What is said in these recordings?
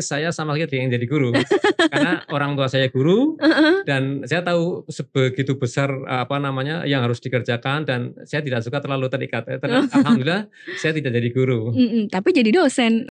saya sama sekali tidak ingin jadi guru karena orang tua saya guru dan saya tahu sebegitu besar apa namanya yang harus dikerjakan dan saya tidak suka terlalu terikat. Eh, ter- Alhamdulillah saya tidak jadi guru. Tapi jadi dosen.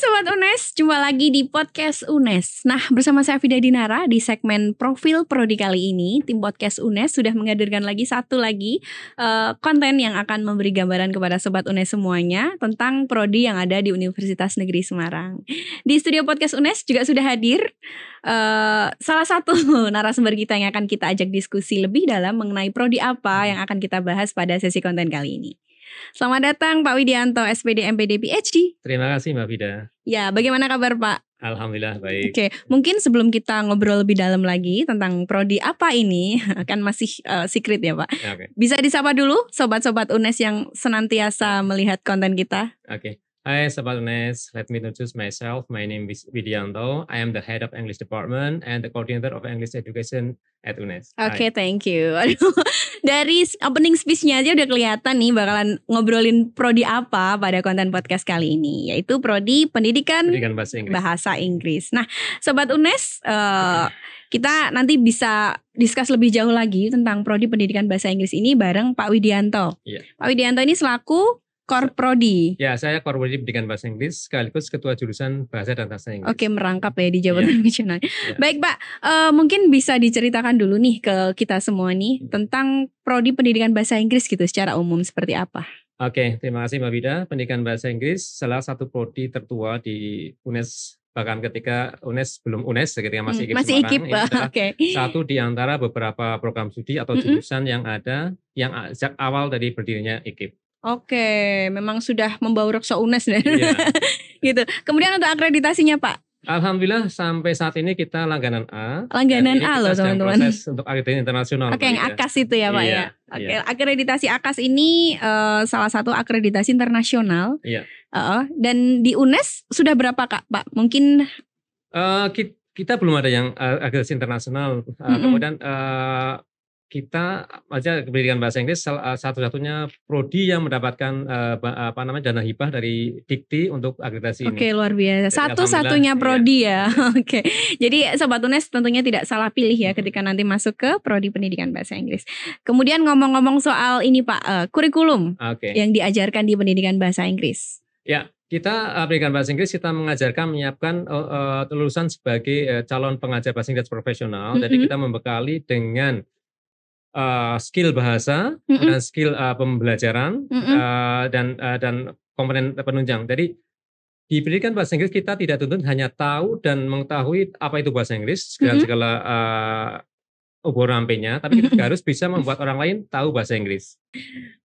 Sobat UNES, jumpa lagi di podcast UNES. Nah, bersama saya Fida Dinara di segmen Profil Prodi kali ini, tim podcast UNES sudah menghadirkan lagi satu lagi eh, konten yang akan memberi gambaran kepada Sobat UNES semuanya tentang prodi yang ada di Universitas Negeri Semarang. Di studio podcast UNES juga sudah hadir eh, salah satu narasumber kita yang akan kita ajak diskusi lebih dalam mengenai prodi apa yang akan kita bahas pada sesi konten kali ini. Selamat datang Pak Widianto, SPD MPD PhD. Terima kasih Mbak Vida. Ya, bagaimana kabar Pak? Alhamdulillah baik. Oke, mungkin sebelum kita ngobrol lebih dalam lagi tentang prodi apa ini, kan masih eh, secret ya Pak. Ya, Oke. Bisa disapa dulu sobat-sobat UNES yang senantiasa melihat konten kita. Oke. Hi Sobat UNES, let me introduce myself. My name is Widianto. I am the head of English department and the coordinator of English education at UNES. Hi. Oke, thank you. Aduh, dari opening speech-nya aja udah kelihatan nih bakalan ngobrolin prodi apa pada konten podcast kali ini, yaitu prodi pendidikan Pendidikan bahasa Inggris. bahasa Inggris. Nah, sobat UNES, eh, kita nanti bisa discuss lebih jauh lagi tentang prodi pendidikan bahasa Inggris ini bareng Pak Widianto. Iya. Pak Widianto ini selaku core prodi. Ya, saya Korporasi Pendidikan Bahasa Inggris sekaligus Ketua Jurusan Bahasa dan Bahasa Inggris. Oke, merangkap ya di jabatan fungsional. Iya. Baik, Pak. Eh, mungkin bisa diceritakan dulu nih ke kita semua nih Hmm. tentang prodi pendidikan bahasa Inggris gitu secara umum seperti apa. Oke, terima kasih Mbak Vida. Pendidikan Bahasa Inggris salah satu prodi tertua di UNES bahkan ketika UNES belum UNES ketika masih Hmm, IKIP masih Semarang, ikip. adalah Oke. satu di antara beberapa program studi atau jurusan yang ada yang sejak awal dari berdirinya IKIP. Oke, memang sudah membawa reksa UNES. Iya. gitu. Kemudian untuk akreditasinya, Pak. Alhamdulillah sampai saat ini kita langganan A. Langganan A kita loh, teman-teman. Proses untuk akreditasi internasional. Oke, yang Ida. AKAS itu ya, Pak Iya, ya. Oke, iya. akreditasi AKAS ini eh, salah satu akreditasi internasional. Iya. Heeh. dan di UNES sudah berapa, Kak? Pak, mungkin Eh, ki- kita belum ada yang eh, akreditasi internasional. Eh, Mm-mm. Kemudian eh, kita aja pendidikan bahasa Inggris eh, satu-satunya prodi yang mendapatkan eh, apa namanya dana hibah dari Dikti untuk akreditasi Oke ini. luar biasa. Jadi, Satu-satunya alhamdulillah, prodi ya. Oke. Jadi sobat UNES tentunya tidak salah pilih ya ketika nanti masuk ke prodi pendidikan bahasa Inggris. Kemudian ngomong-ngomong soal ini Pak, eh, kurikulum Oke. yang diajarkan di pendidikan bahasa Inggris. Kita eh, pendidikan bahasa Inggris kita mengajarkan menyiapkan eh, eh, lulusan sebagai eh, calon pengajar bahasa Inggris profesional. Jadi Mm-mm. kita membekali dengan eh, skill bahasa Mm-mm. dan skill eh, pembelajaran Mm-mm. eh, dan eh, dan komponen penunjang. Jadi di pendidikan bahasa Inggris kita tidak tuntut hanya tahu dan mengetahui apa itu bahasa Inggris Mm-mm. dan segala uh, ubur rampenya, tapi kita juga harus bisa membuat orang lain tahu bahasa Inggris.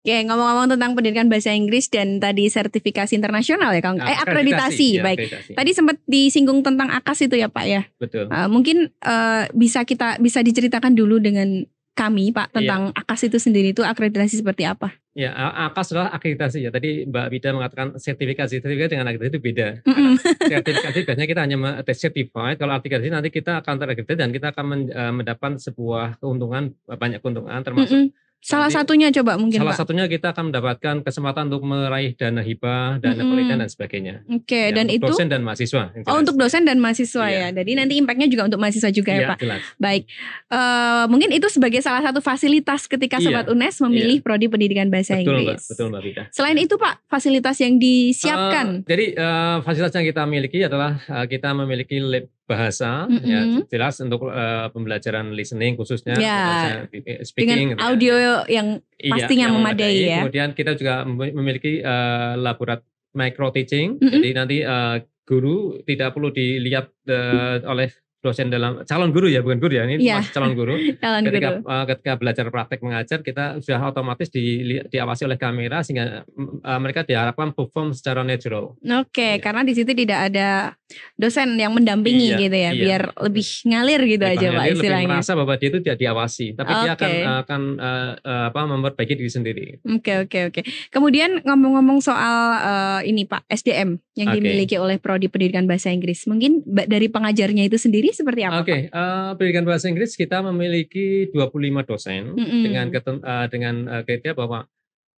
Oke, ngomong-ngomong tentang pendidikan bahasa Inggris dan tadi sertifikasi internasional ya, Kang. Nah, eh akreditasi, ya, baik. akreditasi. Tadi sempat disinggung tentang AKAS itu ya, Pak ya. betul. Uh, mungkin uh, bisa kita bisa diceritakan dulu dengan kami Pak Iya. tentang AKAS itu sendiri itu akreditasi seperti apa? Ya, AKAS adalah akreditasi ya. Tadi Mbak Bida mengatakan sertifikasi. Sertifikasi dengan akreditasi itu beda. Mm-mm. sertifikasi biasanya kita hanya me- certified. Kalau akreditasi nanti kita akan terakreditasi dan kita akan eh, mendapat sebuah keuntungan, banyak keuntungan termasuk Mm-mm. Salah nanti- satunya coba mungkin salah Pak. satunya kita akan mendapatkan kesempatan untuk meraih dana hibah, dana Mm-mm. penelitian dan sebagainya. Oke, Ya, dan untuk itu dosen dan mahasiswa. oh untuk dosen dan mahasiswa Iya. ya. Jadi nanti impactnya juga untuk mahasiswa juga ya Iya, Pak. jelas. Baik, Eh, mungkin itu sebagai salah satu fasilitas ketika Iya, Sobat UNES memilih prodi pendidikan bahasa Betul Mbak, Inggris. betul Mbak Bida. Selain itu Pak, fasilitas yang disiapkan. Eh, jadi eh, fasilitas yang kita miliki adalah eh, kita memiliki lab bahasa, ya Mm-mm. jelas untuk eh, pembelajaran listening khususnya, Ya, bahasa, eh, dengan speaking, gitu ya. audio yang Iya, pastinya yang memadai ya. Kemudian kita juga mem- memiliki eh, laborat micro teaching, Mm-mm. jadi nanti eh, guru tidak perlu dilihat eh, oleh dosen dalam calon guru ya bukan guru ya ini masih calon guru jalan ketika guru. eh, ketika belajar praktek mengajar kita sudah otomatis di, diawasi oleh kamera sehingga eh, mereka diharapkan perform secara natural Oke, Iya. karena di situ tidak ada dosen yang mendampingi Iya, gitu ya, iya. biar lebih ngalir gitu Jadi aja Pak Herdi lebih istilahnya. merasa bahwa dia itu tidak diawasi tapi dia akan Oke. akan eh, eh, apa memperbaiki diri sendiri Oke oke oke. Kemudian ngomong-ngomong soal eh, ini Pak SDM yang Oke. dimiliki oleh prodi pendidikan bahasa Inggris, mungkin dari pengajarnya itu sendiri seperti apa? Oke, uh, pendidikan bahasa Inggris kita memiliki 25 dosen Mm-mm. dengan keten- uh, dengan uh, kriteria bahwa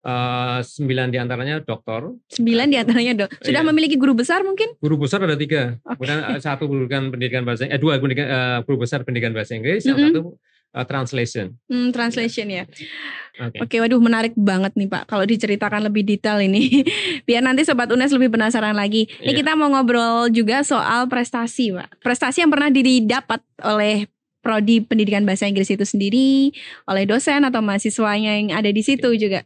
uh, 9 di antaranya doktor, Sembilan di antaranya dok. Sudah Iya. memiliki guru besar mungkin? guru besar ada tiga, Oke. kemudian uh, satu pendidikan pendidikan bahasa eh dua pendidikan, uh, guru besar pendidikan bahasa Inggris, yang Mm-mm. satu uh, translation. Hmm, translation ya. Oke. Oke, waduh menarik banget nih Pak. Kalau diceritakan lebih detail ini, biar nanti sobat UNES lebih penasaran lagi. Ini Iya. kita mau ngobrol juga soal prestasi, Pak. Prestasi yang pernah didapat oleh prodi pendidikan bahasa Inggris itu sendiri, oleh dosen atau mahasiswanya yang ada di situ juga.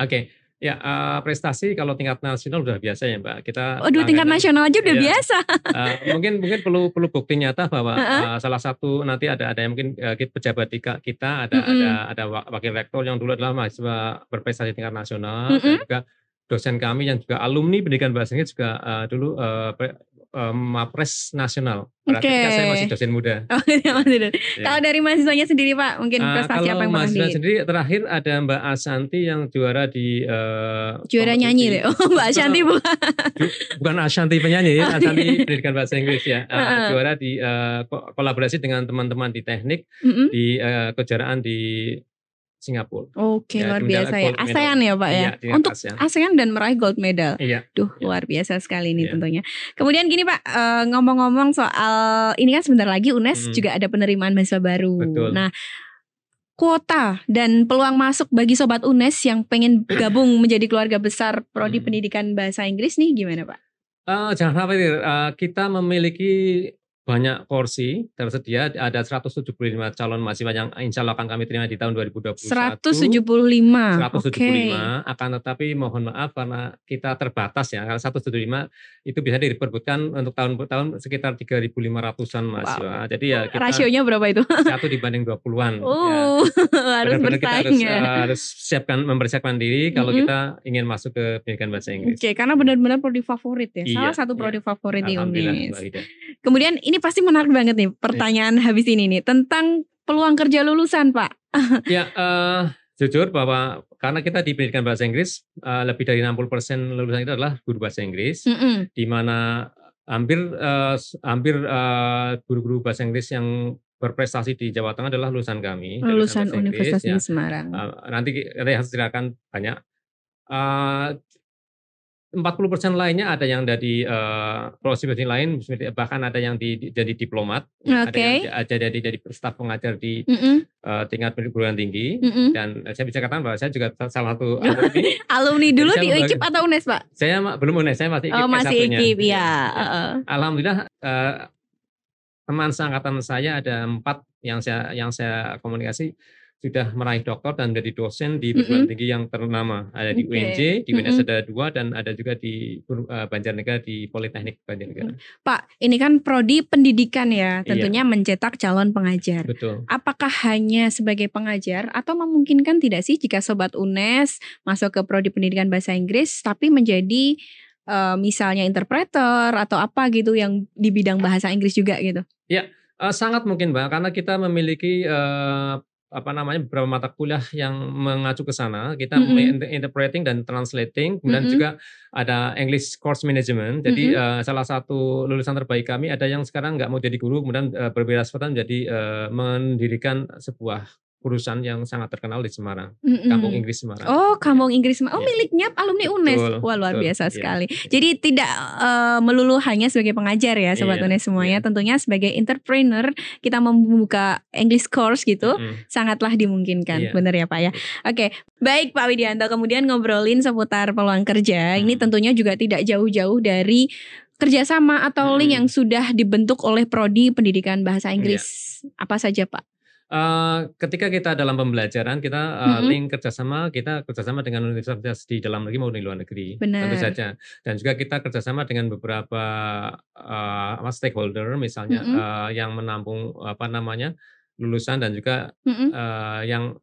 Oke, ya uh, prestasi kalau tingkat nasional udah biasa ya Mbak. Kita Waduh, tingkat langganan. nasional aja udah Iya. biasa. Uh, mungkin mungkin perlu perlu bukti nyata bahwa uh, salah satu nanti ada ada yang mungkin uh, pejabat di kita ada Mm-mm. ada ada wa- wakil rektor yang dulu adalah mahasiswa berprestasi tingkat nasional dan Mm-mm. juga dosen kami yang juga alumni pendidikan bahasa Inggris juga uh, dulu uh, uh, mapres nasional. Berarti ketika saya Oke. masih dosen muda. Oh, iya, Mas Dudut. Ya. Kalau dari mahasiswanya sendiri Pak, mungkin prestasi apa yang mahasiswa di sendiri terakhir ada Mbak Asanti yang juara di uh, juara nyanyi deh. Oh, Mbak Shanti bukan. bukan Ashanti penyanyi, ya, Ashanti pendidikan bahasa Inggris ya. Uh, juara di uh, ko- kolaborasi dengan teman-teman di teknik Mm-mm. di uh, kejuaraan di Singapura. Oke, Ya, luar biasa ya. medal. ASEAN ya Pak ya. Iya, tingkat Untuk ASEAN. ASEAN dan meraih gold medal. Iya. Duh, Ya. luar biasa sekali ini Ya. tentunya. Kemudian gini Pak, eh, ngomong-ngomong soal ini kan sebentar lagi UNES Mm. juga ada penerimaan mahasiswa baru. Betul. Nah, kuota dan peluang masuk bagi sobat UNES yang pengen gabung menjadi keluarga besar prodi Mm. pendidikan bahasa Inggris nih gimana Pak? Uh, jangan khawatir, uh, kita memiliki banyak kursi tersedia. Ada 175 calon mahasiswa yang insya Allah akan kami terima di tahun 2021. 175. 175 akan tetapi mohon maaf karena kita terbatas ya karena 175 itu bisa diperbutkan untuk tahun-tahun sekitar 3.500-an mahasiswa. Jadi ya kita Rasionya berapa itu? satu dibanding 20-an. ya. Oh, harus Benar-benar kita harus, bersaing ya. uh, harus siapkan mempersiapkan diri kalau Mm-mm. kita ingin masuk ke pendidikan bahasa Inggris. Oke, karena benar-benar prodi favorit ya. Salah Iya, satu prodi iya. favorit di Ida. Kemudian ini pasti menarik banget nih pertanyaan habis ini nih tentang peluang kerja lulusan Pak. Ya, eh, jujur bahwa karena kita di pendidikan bahasa Inggris eh, lebih dari 60% lulusan itu adalah guru bahasa Inggris, Mm-mm. di mana hampir s- hampir eh, guru-guru bahasa Inggris yang berprestasi di Jawa Tengah adalah lulusan kami. Lulusan Inggris, Universitas ya. Negeri Semarang. Eh, nanti kita harus ceritakan banyak. Eh, 40% lainnya ada yang dari eh, profesi-profesi lain, bahkan ada yang di, di- jadi diplomat, ada Oke. yang ada jadi jadi staf pengajar di Mm-mm, eh, tingkat perguruan tinggi, mm-mm. dan saya bisa katakan bahwa saya juga salah satu alumni. Alumni dulu di membagi- atau UNES Pak? saya belum UNES, saya masih Oh IKIP masih S1-nya. IKIP ya. Ya. heeh. Alhamdulillah eh, teman seangkatan saya ada empat yang saya yang saya komunikasi sudah meraih doktor dan menjadi dosen di perguruan tinggi yang ternama. Ada di Oke. UNJ, di UNS Mm-mm. ada dua dan ada juga di eh, Banjarnegara di Politeknik Banjarnegara. Pak, ini kan prodi pendidikan ya, Iya. tentunya mencetak calon pengajar. Betul. Apakah hanya sebagai pengajar atau memungkinkan tidak sih jika sobat UNES masuk ke prodi pendidikan bahasa Inggris tapi menjadi eh, misalnya interpreter atau apa gitu yang di bidang bahasa Inggris juga gitu? Eh, sangat mungkin mbak, karena kita memiliki eh, apa namanya beberapa mata kuliah yang mengacu ke sana. Kita memiliki inter- interpreting dan translating, kemudian Mm-mm. juga ada English course management. Jadi Mm-mm. eh, salah satu lulusan terbaik kami ada yang sekarang nggak mau jadi guru, kemudian eh, berwirausaha menjadi eh, mendirikan sebuah perusahaan yang sangat terkenal di Semarang, Mm-mm. Kampung Inggris Semarang. Oh, Kampung Inggris. Oh, Iya. miliknya alumni UNES. Betul, Wah, luar betul. biasa Iya. sekali. Jadi tidak eh, melulu hanya sebagai pengajar ya, sobat Iya, UNES semuanya. iya. Tentunya sebagai entrepreneur kita membuka English course gitu. Mm-mm. sangatlah dimungkinkan, Iya. benar ya Pak ya. Oke, baik Pak Widianto. Kemudian ngobrolin seputar peluang kerja. Ini Hmm. tentunya juga tidak jauh-jauh dari kerjasama atau link Hmm. yang sudah dibentuk oleh prodi pendidikan bahasa Iya. Inggris. Apa saja Pak? Eh, ketika kita dalam pembelajaran kita eh, Mm-mm. link kerjasama kita kerjasama dengan universitas di dalam negeri maupun di luar negeri Benar. tentu saja dan juga kita kerjasama dengan beberapa apa, stakeholder misalnya Mm-mm. eh, yang menampung apa namanya lulusan dan juga Mm-mm. eh, yang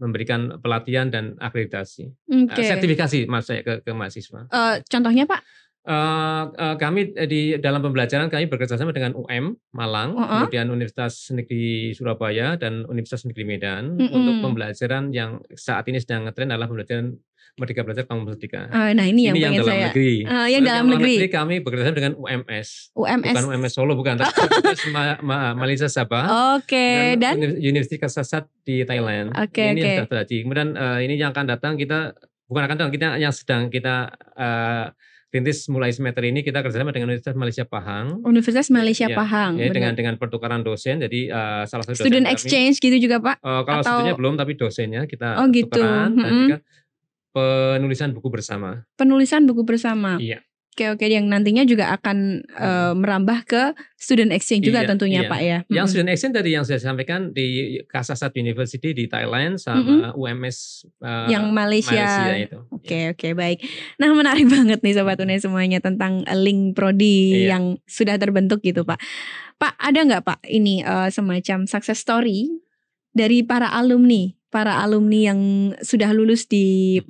memberikan pelatihan dan akreditasi Eh, Oke. sertifikasi mas saya ke, ke mahasiswa Eh, contohnya Pak? Uh, uh, kami di dalam pembelajaran kami bekerjasama dengan UM Malang, Uh-uh. kemudian Universitas Negeri Surabaya dan Universitas Negeri Medan Mm-mm. untuk pembelajaran yang saat ini sedang ngetren adalah pembelajaran Merdeka Belajar Kampus Merdeka. Eh, nah ini yang ini yang pengen dalam saya. negeri. Eh, yang dalam luar negeri. kami bekerjasama dengan UMS, UMS. bukan UMS Solo, bukan. Tapi UMS Ma- Ma- Malaysia Sabah. Oke, dan Uni- Universitas Kasasat di Thailand. Oke, ini oke. yang sudah terjadi. Kemudian eh, ini yang akan datang kita bukan akan datang kita yang sedang kita eh, rintis mulai semester ini kita kerjasama dengan Universitas Malaysia Pahang. Universitas Malaysia Ya, Pahang. Ya, benar. dengan dengan pertukaran dosen. Jadi eh, salah satu dosen Student kami- exchange gitu juga Pak. eh, kalau atau- studentnya belum tapi dosennya kita Oh, gitu. tukeran dan Mm-mm. juga penulisan buku bersama. Penulisan buku bersama. Iya. Oke oke yang nantinya juga akan eh, merambah ke student exchange juga Iya, tentunya iya. Pak ya. Yang Mm-mm. student exchange tadi yang saya sampaikan di Kasasat University di Thailand sama UMS eh, yang Malaysia. Malaysia itu. Oke oke baik. Nah menarik banget nih sobat Unai semuanya tentang eh, link prodi Iya. yang sudah terbentuk gitu Pak. Pak ada nggak Pak ini eh, semacam success story dari para alumni, para alumni yang sudah lulus di.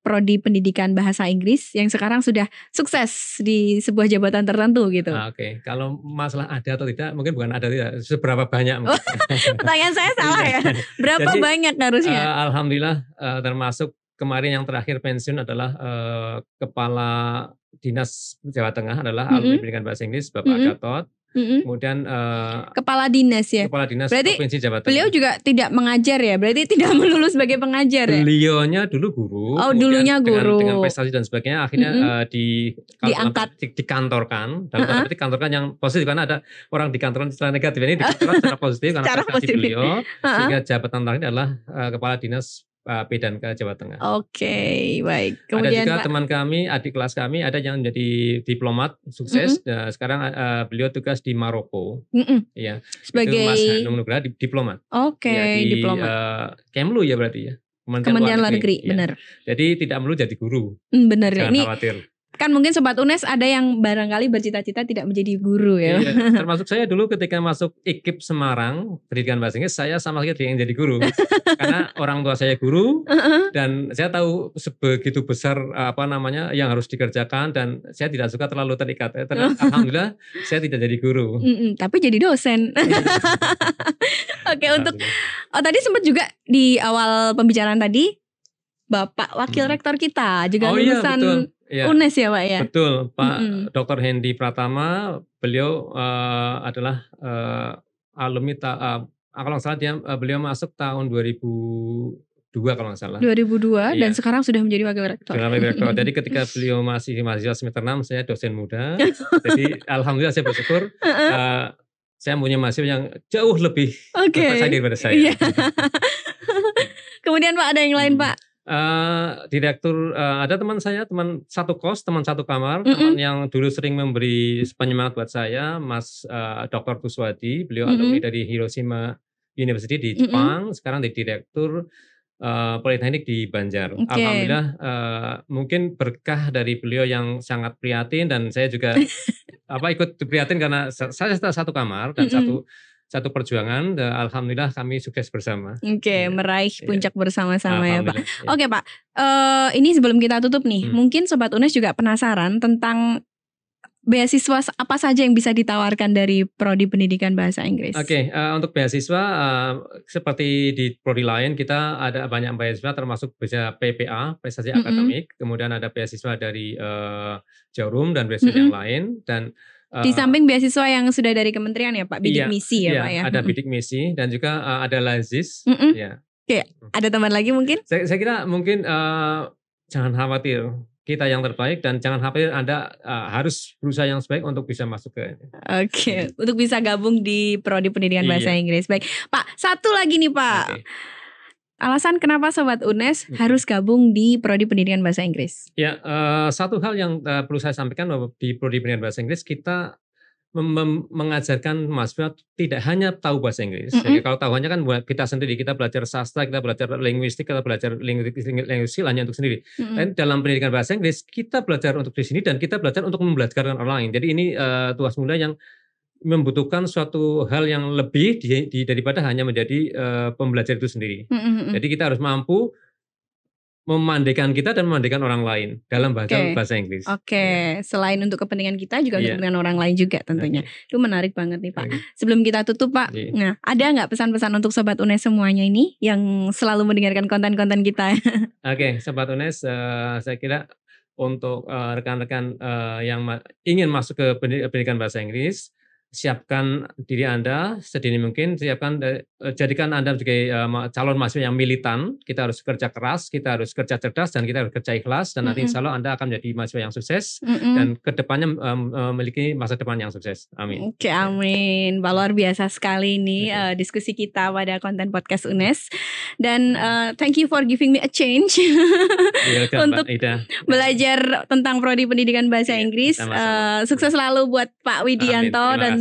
Prodi pendidikan bahasa Inggris yang sekarang sudah sukses di sebuah jabatan tertentu gitu. Ah, Oke, kalau masalah ada atau tidak, mungkin bukan ada tidak, seberapa banyak. Pertanyaan saya salah ya. Berapa Jadi, banyak harusnya? Eh, Alhamdulillah, eh, termasuk kemarin yang terakhir pensiun adalah eh, kepala dinas Jawa Tengah adalah alumni Mm-mm. pendidikan bahasa Inggris Bapak Mm-mm. Gatot, Mm-mm. kemudian eh, Kepala dinas ya. kepala dinas Berarti provinsi Jawa Tengah. Beliau juga tidak mengajar ya, berarti tidak melulus sebagai pengajar ya. Beliaunya dulu guru. Oh, dulunya dengan- guru. Dengan, prestasi dan sebagainya, akhirnya Mm-mm. eh, di Diangkat. petik dikantorkan. Dalam Uh-uh. petik kantorkan yang positif karena ada orang dikantorkan secara negatif ini dikantorkan secara positif karena prestasi positif. beliau. Ha-ha. Sehingga jabatan terakhir adalah eh, kepala dinas eh, P dan K Jawa Tengah. Oke, baik. ada Kemudian juga Pak, teman kami, adik kelas kami, ada yang menjadi diplomat sukses. Nah, sekarang eh, beliau tugas di Maroko, Mm-mm. ya. sebagai Itu Mas di- diplomat. oke Ya, di diplomat eh, Kemlu ya berarti ya. Kementerian Luar Negeri, Ya. benar. Jadi tidak perlu jadi guru. Hmm, benar. Jangan Ini khawatir. Kan mungkin sobat UNES ada yang barangkali bercita-cita tidak menjadi guru ya. Iya, termasuk saya dulu ketika masuk IKIP Semarang, pendidikan bahasa Inggris, saya sama sekali tidak ingin jadi guru. Karena orang tua saya guru dan saya tahu sebegitu besar apa namanya yang harus dikerjakan dan saya tidak suka terlalu terikat. Eh, ternyata Alhamdulillah saya tidak jadi guru. Mm-mm, tapi jadi dosen. Oke, untuk oh tadi sempat juga di awal pembicaraan tadi Bapak Wakil Hmm. Rektor kita juga Oh iya lulusan betul. Iya. UNES ya, Pak ya. Betul, Pak Mm-mm. Dr. Hendy Pratama, beliau eh, adalah eh, alumni ta, eh, kalau nggak salah dia eh, beliau masuk tahun 2002 kalau nggak salah. 2002 dan Iya. sekarang sudah menjadi wakil rektor. Dengan Wakil Rektor. Jadi ketika beliau masih mahasiswa semester 6, saya dosen muda. Jadi alhamdulillah saya bersyukur eh, saya punya mahasiswa yang jauh lebih Oke. berprestasi daripada saya. Iya. Kemudian Pak ada yang lain Hmm. Pak? Eh, direktur eh, ada teman saya teman satu kos teman satu kamar Mm-mm. teman yang dulu sering memberi penyemangat buat saya Mas eh, Dr. Kuswadi beliau Mm-mm. alumni dari Hiroshima University di. Jepang sekarang di direktur eh, Politeknik di Banjar Oke. Alhamdulillah eh, mungkin berkah dari beliau yang sangat prihatin dan saya juga apa ikut prihatin karena sa- saya satu kamar dan Mm-mm. satu satu perjuangan dan Alhamdulillah kami sukses bersama Oke, Iya. meraih Iya. puncak bersama-sama ya Pak. Ya. Oke Pak, Eh ini sebelum kita tutup nih, Hmm. mungkin Sobat UNES juga penasaran tentang beasiswa apa saja yang bisa ditawarkan dari Prodi Pendidikan Bahasa Inggris. Oke, eh, untuk beasiswa eh, seperti di prodi lain kita ada banyak beasiswa termasuk bisa PPA prestasi Mm-mm. akademik, kemudian ada beasiswa dari eh, Jarum dan beasiswa Mm-mm. yang lain dan eh, Di samping beasiswa yang sudah dari kementerian ya Pak, bidik Iya, misi ya iya, Pak ya. ada bidik misi dan juga eh, ada lazis. Mm-mm. Ya, Ada teman lagi mungkin? saya, saya kira mungkin eh, jangan khawatir kita yang terbaik dan jangan khawatir Anda eh, harus berusaha yang sebaik untuk bisa masuk ke Oke, untuk bisa gabung di Prodi Pendidikan Iya. Bahasa Inggris. Baik, Pak, satu lagi nih Pak. Oke. Alasan kenapa Sobat UNES Hmm. harus gabung di Prodi Pendidikan Bahasa Inggris? Ya, eh, satu hal yang eh, perlu saya sampaikan bahwa di prodi pendidikan bahasa Inggris kita mengajarkan mahasiswa tidak hanya tahu bahasa Inggris. Mm-mm. Jadi kalau tahuannya kan buat kita sendiri, kita belajar sastra, kita belajar linguistik, kita belajar linguistik, linguistik hanya untuk sendiri. Mm-mm. Dan dalam pendidikan bahasa Inggris kita belajar untuk di sini dan kita belajar untuk membelajarkan orang lain. Jadi ini eh, tuas muda yang membutuhkan suatu hal yang lebih di, di- daripada hanya menjadi eh, pembelajar itu sendiri. Mm-mm. Jadi kita harus mampu memandikan kita dan memandikan orang lain dalam bahasa Oke. bahasa Inggris. Oke, selain untuk kepentingan kita juga untuk Iya. kepentingan orang lain juga tentunya. Itu menarik banget nih Pak. Oke. Sebelum kita tutup Pak, Iya. nah ada nggak pesan-pesan untuk sobat UNES semuanya ini yang selalu mendengarkan konten-konten kita? Oke, Sobat UNES, eh, saya kira untuk eh, rekan-rekan eh, yang ma- ingin masuk ke pendi- pendidikan bahasa Inggris, siapkan diri Anda sedini mungkin, siapkan eh, jadikan Anda sebagai eh, calon mahasiswa yang militan. Kita harus kerja keras, kita harus kerja cerdas, dan kita harus kerja ikhlas. Dan nanti Mm-mm. insya Allah Anda akan menjadi mahasiswa yang sukses Mm-mm. dan ke depannya em, eh, memiliki masa depan yang sukses. Amin. Oke, amin. Pak, Luar biasa sekali nih Oke. eh, diskusi kita pada konten podcast UNES. Dan eh, thank you for giving me a change Ya udah, Untuk Ida. belajar tentang prodi pendidikan bahasa Iya, Inggris. Eh, sukses selalu buat Pak Widianto Amin. dan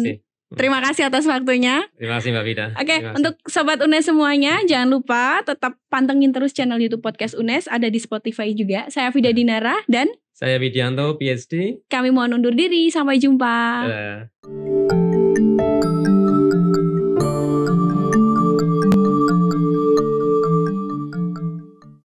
Terima kasih. terima kasih atas waktunya. Terima kasih Mbak Vida. Oke, kasih. untuk sobat UNES semuanya, jangan lupa tetap pantengin terus channel YouTube Podcast UNES, ada di Spotify juga. Saya Vida Dinara dan Saya Widianto, PhD. kami mohon undur diri. Sampai jumpa. Eh,